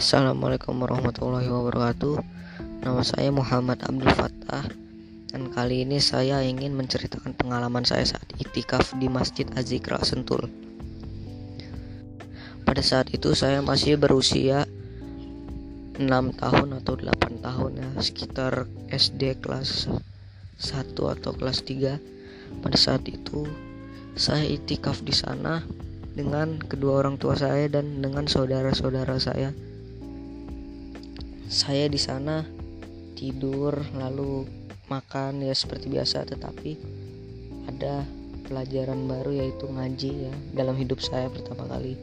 Assalamualaikum warahmatullahi wabarakatuh. Nama saya Muhammad Abdul Fattah. Dan kali ini saya ingin menceritakan pengalaman saya saat iktikaf di Masjid Azikra Sentul. Pada saat itu saya masih berusia 6 tahun atau 8 tahun ya Sekitar SD kelas 1 atau kelas 3 Pada saat itu saya iktikaf di sana dengan kedua orang tua saya dan dengan saudara-saudara saya. Saya di sana tidur lalu makan ya seperti biasa tetapi ada pelajaran baru yaitu ngaji ya dalam hidup saya pertama kali.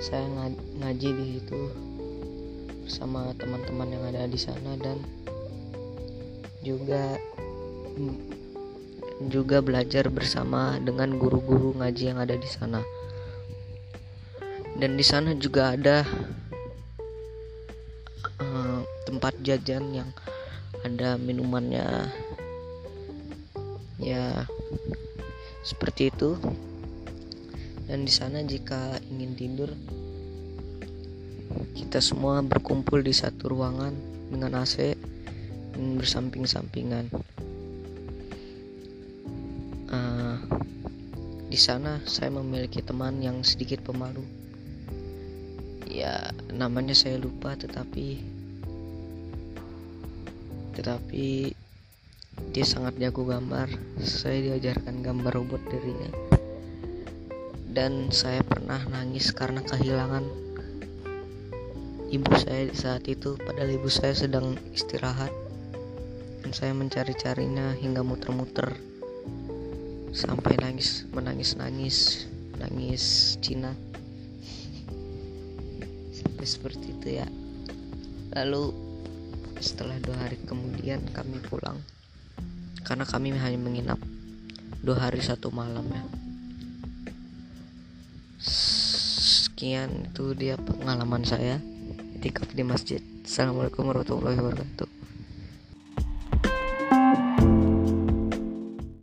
Saya ngaji di situ bersama teman-teman yang ada di sana dan juga juga belajar bersama dengan guru-guru ngaji yang ada di sana. Dan di sana juga ada uh, tempat jajan yang ada minumannya. Ya, seperti itu. Dan di sana jika ingin tidur kita semua berkumpul di satu ruangan dengan AC dan bersamping-sampingan. Di sana saya memiliki teman yang sedikit pemalu. Ya, namanya saya lupa tetapi tetapi dia sangat jago gambar. Saya diajarkan gambar robot darinya. Dan saya pernah nangis karena kehilangan ibu saya saat itu padahal ibu saya sedang istirahat dan saya mencari-carinya hingga muter-muter sampai nangis menangis nangis Cina seperti itu ya. Lalu setelah dua hari kemudian kami pulang karena kami hanya menginap dua hari satu malam ya. Sekian itu dia pengalaman saya. Di di masjid. Assalamualaikum warahmatullahi wabarakatuh